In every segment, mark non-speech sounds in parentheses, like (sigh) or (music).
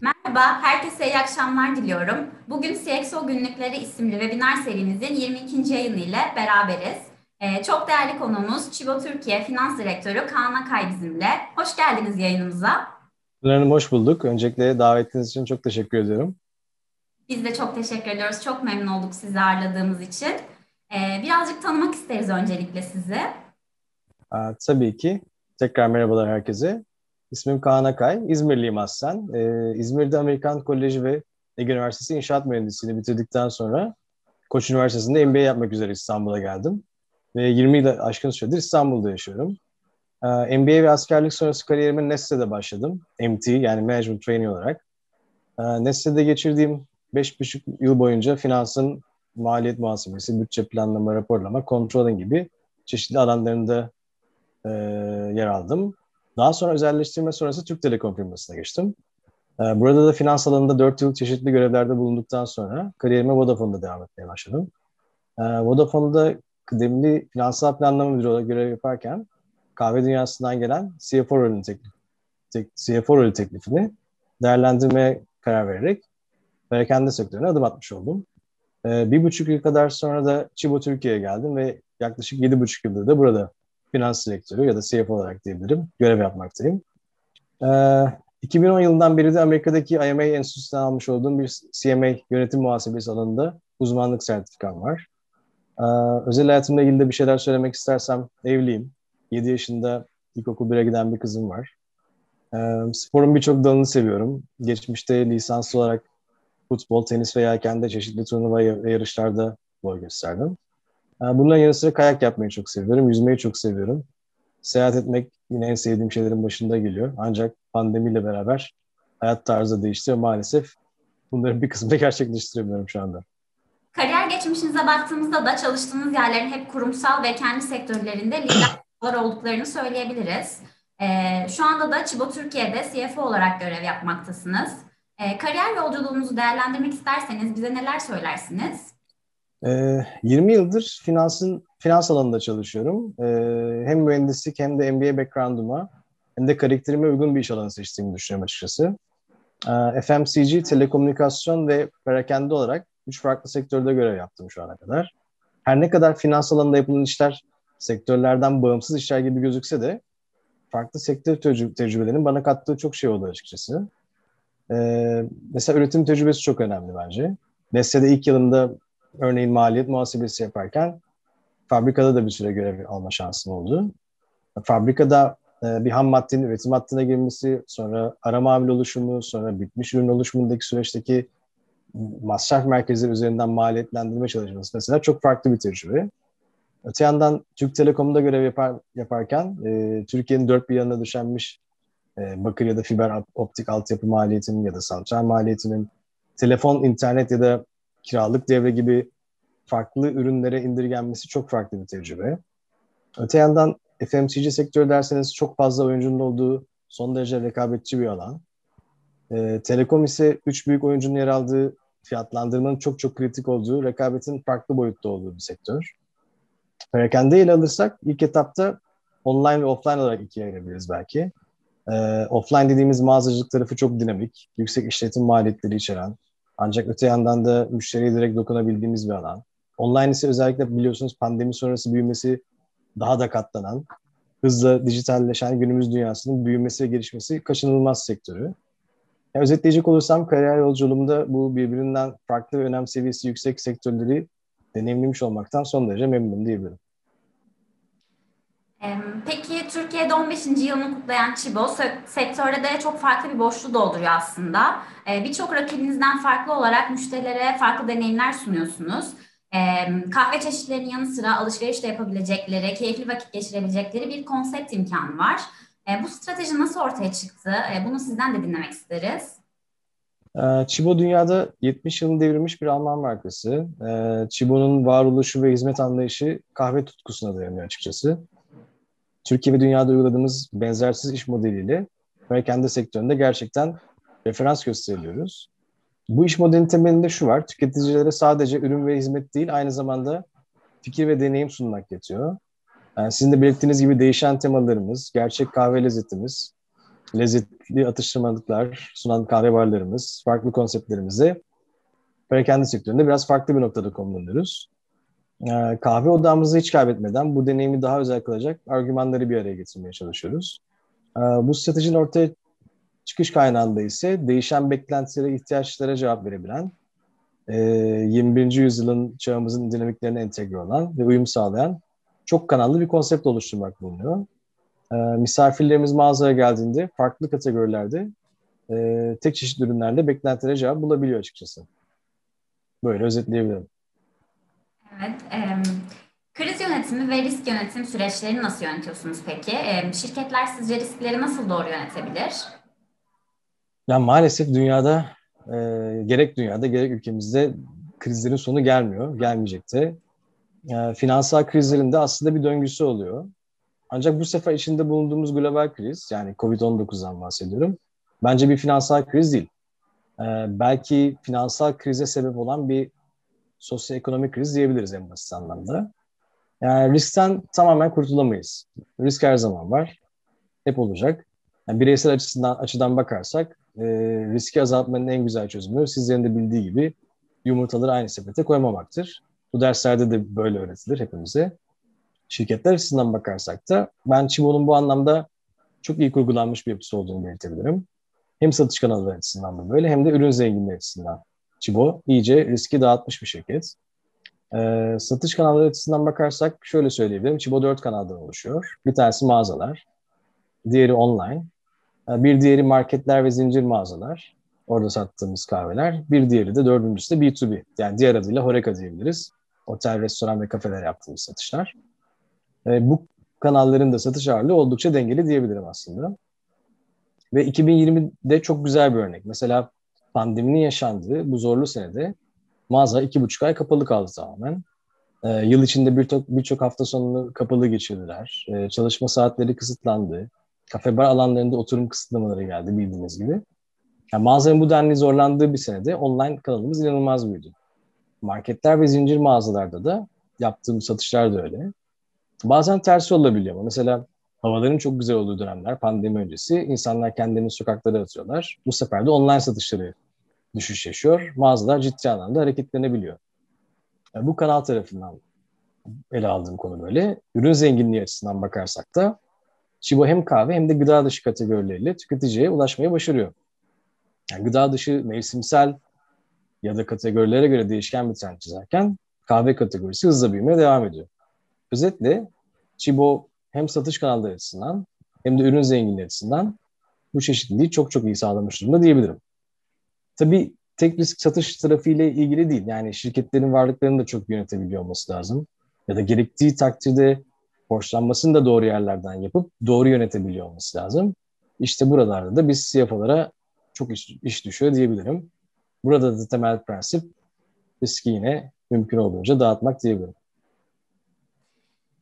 Merhaba, herkese iyi akşamlar diliyorum. Bugün CXO Günlükleri isimli webinar serimizin 22. yayını ile beraberiz. Ee, çok değerli konuğumuz Çibo Türkiye Finans Direktörü Kaan Akay bizimle. Hoş geldiniz yayınımıza. Hanım hoş bulduk. Öncelikle davetiniz için çok teşekkür ediyorum. Biz de çok teşekkür ediyoruz. Çok memnun olduk sizi ağırladığımız için. Ee, birazcık tanımak isteriz öncelikle sizi. Aa, tabii ki. Tekrar merhabalar herkese. İsmim Kaan Akay. İzmirliyim aslen. Ee, İzmir'de Amerikan Koleji ve Ege Üniversitesi İnşaat Mühendisliğini bitirdikten sonra Koç Üniversitesi'nde MBA yapmak üzere İstanbul'a geldim. Ve 20 yıl aşkın süredir İstanbul'da yaşıyorum. Ee, MBA ve askerlik sonrası kariyerime Nestle'de başladım. MT yani Management Trainee olarak. Ee, Nestle'de geçirdiğim 5,5 yıl boyunca finansın maliyet muhasebesi, bütçe planlama, raporlama, controlling gibi çeşitli alanlarında e, yer aldım. Daha sonra özelleştirme sonrası Türk Telekom firmasına geçtim. E, burada da finans alanında 4 yıl çeşitli görevlerde bulunduktan sonra kariyerime Vodafone'da devam etmeye başladım. E, Vodafone'da kıdemli finansal planlama müdürü olarak görev yaparken kahve dünyasından gelen CFO rolü, teklif, tek, CFO rolü teklifini değerlendirmeye karar vererek perakende sektörüne adım atmış oldum. Ee, bir buçuk yıl kadar sonra da Çibo Türkiye'ye geldim ve yaklaşık yedi buçuk yıldır da burada finans direktörü ya da CFO olarak diyebilirim görev yapmaktayım. Ee, 2010 yılından beri de Amerika'daki IMA Enstitüsü'nden almış olduğum bir CMA yönetim muhasebesi alanında uzmanlık sertifikam var. Ee, özel hayatımla ilgili de bir şeyler söylemek istersem evliyim. 7 yaşında ilkokul 1'e giden bir kızım var. Ee, sporun birçok dalını seviyorum. Geçmişte lisanslı olarak futbol, tenis ve yelkende çeşitli turnuva ve yarışlarda boy gösterdim. Ee, bunların yanı sıra kayak yapmayı çok seviyorum, yüzmeyi çok seviyorum. Seyahat etmek yine en sevdiğim şeylerin başında geliyor. Ancak pandemiyle beraber hayat tarzı değişti ve maalesef bunların bir kısmını (laughs) gerçekleştiremiyorum şu anda. Kariyer geçmişinize baktığımızda da çalıştığınız yerlerin hep kurumsal ve kendi sektörlerinde lider (laughs) olduklarını söyleyebiliriz. Ee, şu anda da Çibo Türkiye'de CFO olarak görev yapmaktasınız. Ee, kariyer yolculuğunuzu değerlendirmek isterseniz bize neler söylersiniz? Ee, 20 yıldır finansın finans alanında çalışıyorum. Ee, hem mühendislik hem de MBA background'uma hem de karakterime uygun bir iş alanı seçtiğimi düşünüyorum açıkçası. Ee, FMCG, telekomünikasyon ve perakende olarak üç farklı sektörde görev yaptım şu ana kadar. Her ne kadar finans alanında yapılan işler sektörlerden bağımsız işler gibi gözükse de farklı sektör tecrü- tecrübelerinin bana kattığı çok şey oldu açıkçası. Ee, mesela üretim tecrübesi çok önemli bence. Nestle'de ilk yılımda örneğin maliyet muhasebesi yaparken fabrikada da bir süre görev alma şansım oldu. Fabrikada e, bir ham maddenin üretim hattına girmesi, sonra ara mamul oluşumu, sonra bitmiş ürün oluşumundaki süreçteki masraf merkezleri üzerinden maliyetlendirme çalışması mesela çok farklı bir tecrübe. Öte yandan Türk Telekom'da görev yapar, yaparken e, Türkiye'nin dört bir yanına döşenmiş e, bakır ya da fiber optik altyapı maliyetinin ya da santral maliyetinin telefon, internet ya da kiralık devre gibi farklı ürünlere indirgenmesi çok farklı bir tecrübe. Öte yandan FMCG sektörü derseniz çok fazla oyuncunun olduğu son derece rekabetçi bir alan. E, Telekom ise üç büyük oyuncunun yer aldığı fiyatlandırmanın çok çok kritik olduğu, rekabetin farklı boyutta olduğu bir sektör. Perakende ile alırsak ilk etapta online ve offline olarak ikiye ayırabiliriz belki. E, offline dediğimiz mağazacılık tarafı çok dinamik, yüksek işletim maliyetleri içeren, ancak öte yandan da müşteriye direkt dokunabildiğimiz bir alan. Online ise özellikle biliyorsunuz pandemi sonrası büyümesi daha da katlanan, hızla dijitalleşen günümüz dünyasının büyümesi ve gelişmesi kaçınılmaz sektörü. Yani özetleyecek olursam kariyer yolculuğumda bu birbirinden farklı ve önem seviyesi yüksek sektörleri deneyimlemiş olmaktan son derece memnunum diyebilirim. Peki Türkiye'de 15. yılını kutlayan Çibo sektörde de çok farklı bir boşluğu dolduruyor aslında. Birçok rakibinizden farklı olarak müşterilere farklı deneyimler sunuyorsunuz. Kahve çeşitlerinin yanı sıra alışveriş de yapabilecekleri, keyifli vakit geçirebilecekleri bir konsept imkanı var. Bu strateji nasıl ortaya çıktı? Bunu sizden de dinlemek isteriz. Çibo dünyada 70 yılını devirmiş bir Alman markası. Çibo'nun varoluşu ve hizmet anlayışı kahve tutkusuna dayanıyor açıkçası. Türkiye ve dünyada uyguladığımız benzersiz iş modeliyle perakende sektöründe gerçekten referans gösteriliyoruz. Bu iş modelinin temelinde şu var, tüketicilere sadece ürün ve hizmet değil, aynı zamanda fikir ve deneyim sunmak yetiyor. Yani sizin de belirttiğiniz gibi değişen temalarımız, gerçek kahve lezzetimiz, lezzetli atıştırmalıklar sunan kahve barlarımız, farklı konseptlerimizi perakende sektöründe biraz farklı bir noktada konumlanıyoruz. Ee, kahve odamızı hiç kaybetmeden bu deneyimi daha özel kılacak argümanları bir araya getirmeye çalışıyoruz. Ee, bu stratejinin ortaya çıkış kaynağında ise değişen beklentilere, ihtiyaçlara cevap verebilen, 21. E, yüzyılın çağımızın dinamiklerine entegre olan ve uyum sağlayan çok kanallı bir konsept oluşturmak bulunuyor. Ee, misafirlerimiz mağazaya geldiğinde farklı kategorilerde e, tek çeşit ürünlerle beklentilere cevap bulabiliyor açıkçası. Böyle özetleyebilirim. Evet. E, kriz yönetimi ve risk yönetim süreçlerini nasıl yönetiyorsunuz peki? Şirketler sizce riskleri nasıl doğru yönetebilir? Ya maalesef dünyada e, gerek dünyada gerek ülkemizde krizlerin sonu gelmiyor, gelmeyecek de. E, finansal krizlerin de aslında bir döngüsü oluyor. Ancak bu sefer içinde bulunduğumuz global kriz, yani Covid-19'dan bahsediyorum, bence bir finansal kriz değil. E, belki finansal krize sebep olan bir sosyoekonomik kriz diyebiliriz en basit anlamda. Yani riskten tamamen kurtulamayız. Risk her zaman var. Hep olacak. Yani bireysel açısından açıdan bakarsak e, riski azaltmanın en güzel çözümü sizlerin de bildiği gibi yumurtaları aynı sepete koymamaktır. Bu derslerde de böyle öğretilir hepimize. Şirketler açısından bakarsak da ben Çibo'nun bu anlamda çok iyi kurgulanmış bir yapısı olduğunu belirtebilirim. Hem satış kanalları açısından da böyle hem de ürün zenginliği açısından. Çibo iyice riski dağıtmış bir şirket. Ee, satış kanalları açısından bakarsak şöyle söyleyebilirim. Çibo dört kanaldan oluşuyor. Bir tanesi mağazalar, diğeri online, ee, bir diğeri marketler ve zincir mağazalar. Orada sattığımız kahveler. Bir diğeri de dördüncüsü de B2B. Yani diğer adıyla Horeca diyebiliriz. Otel, restoran ve kafeler yaptığımız satışlar. E, bu kanalların da satış ağırlığı oldukça dengeli diyebilirim aslında. Ve 2020'de çok güzel bir örnek. Mesela pandeminin yaşandığı bu zorlu senede mağaza iki buçuk ay kapalı kaldı tamamen. E, yıl içinde birçok birçok hafta sonunu kapalı geçirdiler. E, çalışma saatleri kısıtlandı. Kafe bar alanlarında oturum kısıtlamaları geldi bildiğiniz gibi. Yani mağazanın bu denli zorlandığı bir senede online kanalımız inanılmaz büyüdü. Marketler ve zincir mağazalarda da yaptığım satışlar da öyle. Bazen tersi olabiliyor ama mesela havaların çok güzel olduğu dönemler pandemi öncesi insanlar kendilerini sokaklara atıyorlar. Bu sefer de online satışları düşüş yaşıyor. Mağazalar ciddi anlamda hareketlenebiliyor. Yani bu kanal tarafından ele aldığım konu böyle. Ürün zenginliği açısından bakarsak da Chibo hem kahve hem de gıda dışı kategorileriyle tüketiciye ulaşmayı başarıyor. Yani gıda dışı mevsimsel ya da kategorilere göre değişken bir trend çizerken kahve kategorisi hızla büyümeye devam ediyor. Özetle Chibo hem satış kanalları açısından hem de ürün zenginliği açısından bu çeşitliliği çok çok iyi sağlamış durumda diyebilirim. Tabii tek risk satış tarafıyla ilgili değil. Yani şirketlerin varlıklarını da çok yönetebiliyor olması lazım. Ya da gerektiği takdirde borçlanmasını da doğru yerlerden yapıp doğru yönetebiliyor olması lazım. İşte buralarda da biz CFO'lara çok iş, iş düşüyor diyebilirim. Burada da temel prensip riski yine mümkün olduğunca dağıtmak diyebilirim.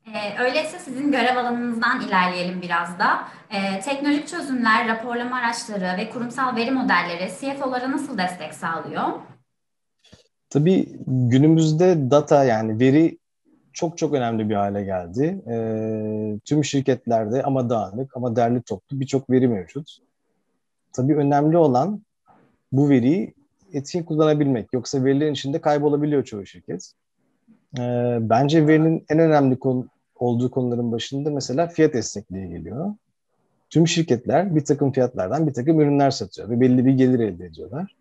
Ee, öyleyse sizin görev alanınızdan ilerleyelim biraz da. Ee, teknolojik çözümler, raporlama araçları ve kurumsal veri modelleri CFO'lara nasıl destek sağlıyor? Tabii günümüzde data yani veri çok çok önemli bir hale geldi. E, tüm şirketlerde ama dağınık ama derli toplu birçok veri mevcut. Tabii önemli olan bu veriyi etkin kullanabilmek. Yoksa verilerin içinde kaybolabiliyor çoğu şirket. Bence verinin en önemli konu, olduğu konuların başında mesela fiyat esnekliği geliyor. Tüm şirketler bir takım fiyatlardan bir takım ürünler satıyor ve belli bir gelir elde ediyorlar.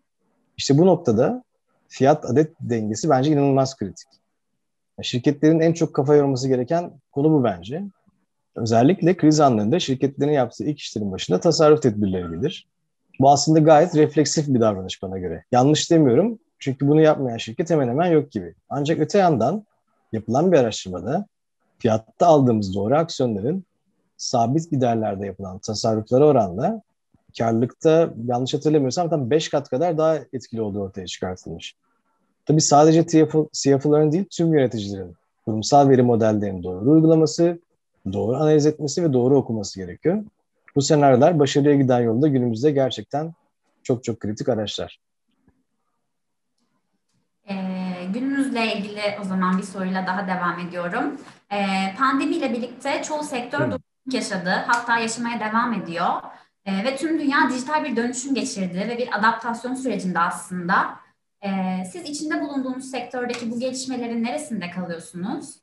İşte bu noktada fiyat adet dengesi bence inanılmaz kritik. Şirketlerin en çok kafa yorması gereken konu bu bence. Özellikle kriz anlarında şirketlerin yaptığı ilk işlerin başında tasarruf tedbirleri gelir. Bu aslında gayet refleksif bir davranış bana göre. Yanlış demiyorum çünkü bunu yapmayan şirket hemen hemen yok gibi. Ancak öte yandan yapılan bir araştırmada fiyatta aldığımız doğru aksiyonların sabit giderlerde yapılan tasarruflara oranla karlılıkta yanlış hatırlamıyorsam tam 5 kat kadar daha etkili olduğu ortaya çıkartılmış. Tabii sadece CFO'ların değil tüm yöneticilerin kurumsal veri modellerinin doğru uygulaması, doğru analiz etmesi ve doğru okuması gerekiyor. Bu senaryolar başarıya giden yolda günümüzde gerçekten çok çok kritik araçlar. Ee, günümüzle ilgili o zaman bir soruyla daha devam ediyorum. Ee, pandemiyle birlikte çoğu sektör yaşadı, hatta yaşamaya devam ediyor. E, ve tüm dünya dijital bir dönüşüm geçirdi ve bir adaptasyon sürecinde aslında. E, siz içinde bulunduğunuz sektördeki bu gelişmelerin neresinde kalıyorsunuz?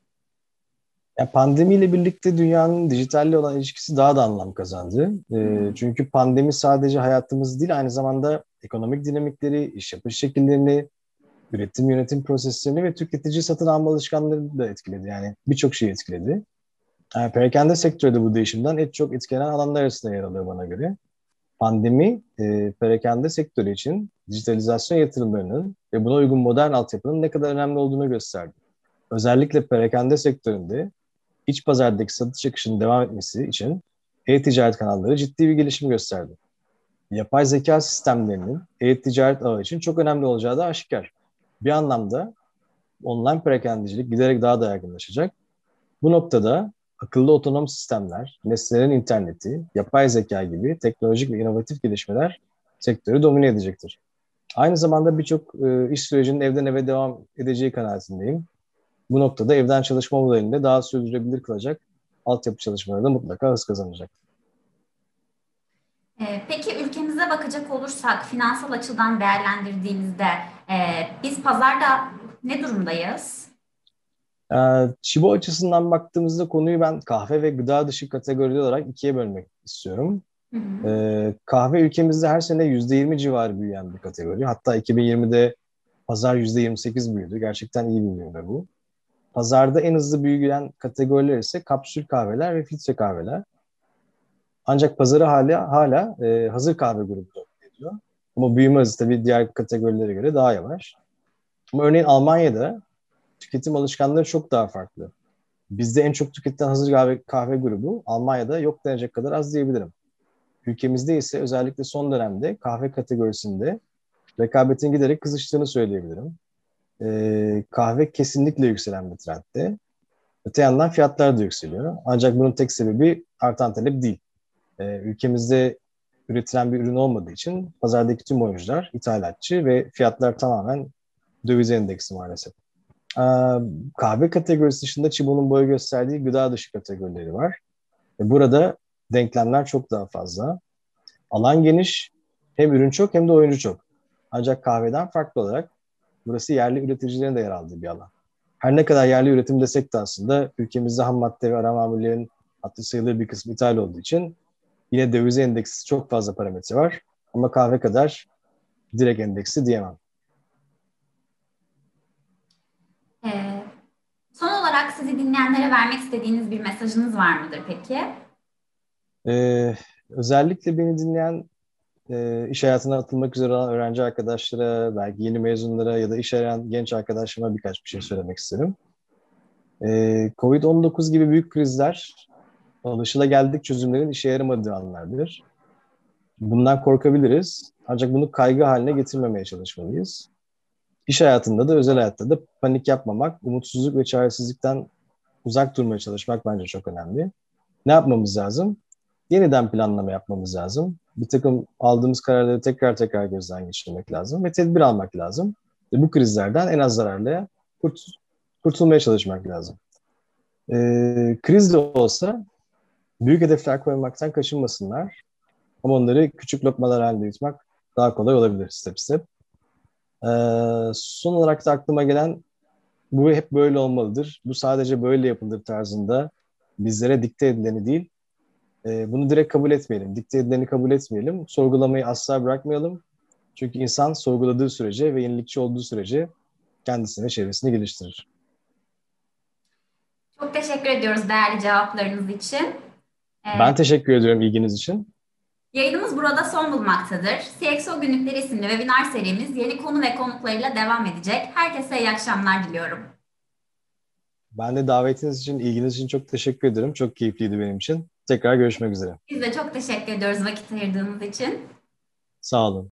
Ya pandemiyle birlikte dünyanın dijitalle olan ilişkisi daha da anlam kazandı. E, çünkü pandemi sadece hayatımız değil, aynı zamanda ekonomik dinamikleri, iş yapış şekillerini, üretim yönetim proseslerini ve tüketici satın alma alışkanlarını da etkiledi. Yani birçok şeyi etkiledi. Yani perakende sektörü de bu değişimden en çok etkilenen alanlar arasında yer alıyor bana göre. Pandemi, e, perakende sektörü için dijitalizasyon yatırımlarının ve buna uygun modern altyapının ne kadar önemli olduğunu gösterdi. Özellikle perakende sektöründe iç pazardaki satış akışının devam etmesi için e-ticaret kanalları ciddi bir gelişim gösterdi. Yapay zeka sistemlerinin e-ticaret ağı için çok önemli olacağı da aşikar. Bir anlamda online perakendicilik giderek daha da yaygınlaşacak. Bu noktada akıllı otonom sistemler, nesnelerin interneti, yapay zeka gibi teknolojik ve inovatif gelişmeler sektörü domine edecektir. Aynı zamanda birçok e, iş sürecinin evden eve devam edeceği kanaatindeyim. Bu noktada evden çalışma modelinde daha sürdürülebilir kılacak altyapı çalışmaları da mutlaka hız kazanacak. Ee, peki ülkemize bakacak olursak finansal açıdan değerlendirdiğimizde e, biz pazarda ne durumdayız? Ee, Çibo açısından baktığımızda konuyu ben kahve ve gıda dışı kategori olarak ikiye bölmek istiyorum. Hı hı. Ee, kahve ülkemizde her sene %20 civarı büyüyen bir kategori. Hatta 2020'de pazar %28 büyüdü. Gerçekten iyi bir büyüme bu. Pazarda en hızlı büyüyen kategoriler ise kapsül kahveler ve filtre kahveler. Ancak pazarı hala hala e, hazır kahve grubu ediyor. Ama büyüme hızı tabii diğer kategorilere göre daha yavaş. Ama örneğin Almanya'da tüketim alışkanlıkları çok daha farklı. Bizde en çok tüketilen hazır kahve, kahve grubu Almanya'da yok denecek kadar az diyebilirim. Ülkemizde ise özellikle son dönemde kahve kategorisinde rekabetin giderek kızıştığını söyleyebilirim. Ee, kahve kesinlikle yükselen bir trendde. Öte yandan fiyatlar da yükseliyor. Ancak bunun tek sebebi artan talep değil. Ee, ülkemizde üretilen bir ürün olmadığı için pazardaki tüm oyuncular ithalatçı ve fiyatlar tamamen döviz endeksi maalesef. Ee, kahve kategorisi dışında Çibo'nun boyu gösterdiği gıda dışı kategorileri var. Burada denklemler çok daha fazla. Alan geniş, hem ürün çok hem de oyuncu çok. Ancak kahveden farklı olarak burası yerli üreticilerin de yer aldığı bir alan. Her ne kadar yerli üretim desek de aslında ülkemizde ham madde ve ara mamullerin hatta sayılır bir kısmı ithal olduğu için yine döviz endeksi çok fazla parametre var. Ama kahve kadar direkt endeksi diyemem. Ee, son olarak sizi dinleyenlere vermek istediğiniz bir mesajınız var mıdır peki? Ee, özellikle beni dinleyen e, iş hayatına atılmak üzere olan öğrenci arkadaşlara, belki yeni mezunlara ya da iş arayan genç arkadaşlarıma birkaç bir şey söylemek isterim. Ee, Covid-19 gibi büyük krizler alışılageldik çözümlerin işe yaramadığı anlardır. Bundan korkabiliriz. Ancak bunu kaygı haline getirmemeye çalışmalıyız. İş hayatında da özel hayatta da panik yapmamak, umutsuzluk ve çaresizlikten uzak durmaya çalışmak bence çok önemli. Ne yapmamız lazım? Yeniden planlama yapmamız lazım. Bir takım aldığımız kararları tekrar tekrar gözden geçirmek lazım ve tedbir almak lazım. Ve bu krizlerden en az zararlıya kurt kurtulmaya çalışmak lazım. Ee, kriz de olsa büyük hedefler koymaktan kaçınmasınlar. Ama onları küçük lokmalar halinde yutmak daha kolay olabilir step step. Ee, son olarak da aklıma gelen bu hep böyle olmalıdır. Bu sadece böyle yapılır tarzında bizlere dikte edileni değil, e, bunu direkt kabul etmeyelim. Dikte edileni kabul etmeyelim. Sorgulamayı asla bırakmayalım. Çünkü insan sorguladığı sürece ve yenilikçi olduğu sürece kendisini ve çevresini geliştirir. Çok teşekkür ediyoruz değerli cevaplarınız için. Ee, ben teşekkür ediyorum ilginiz için. Yayınımız burada son bulmaktadır. CXO Günlükleri isimli webinar serimiz yeni konu ve konuklarıyla devam edecek. Herkese iyi akşamlar diliyorum. Ben de davetiniz için, ilginiz için çok teşekkür ederim. Çok keyifliydi benim için. Tekrar görüşmek üzere. Biz de çok teşekkür ediyoruz vakit ayırdığınız için. Sağ olun.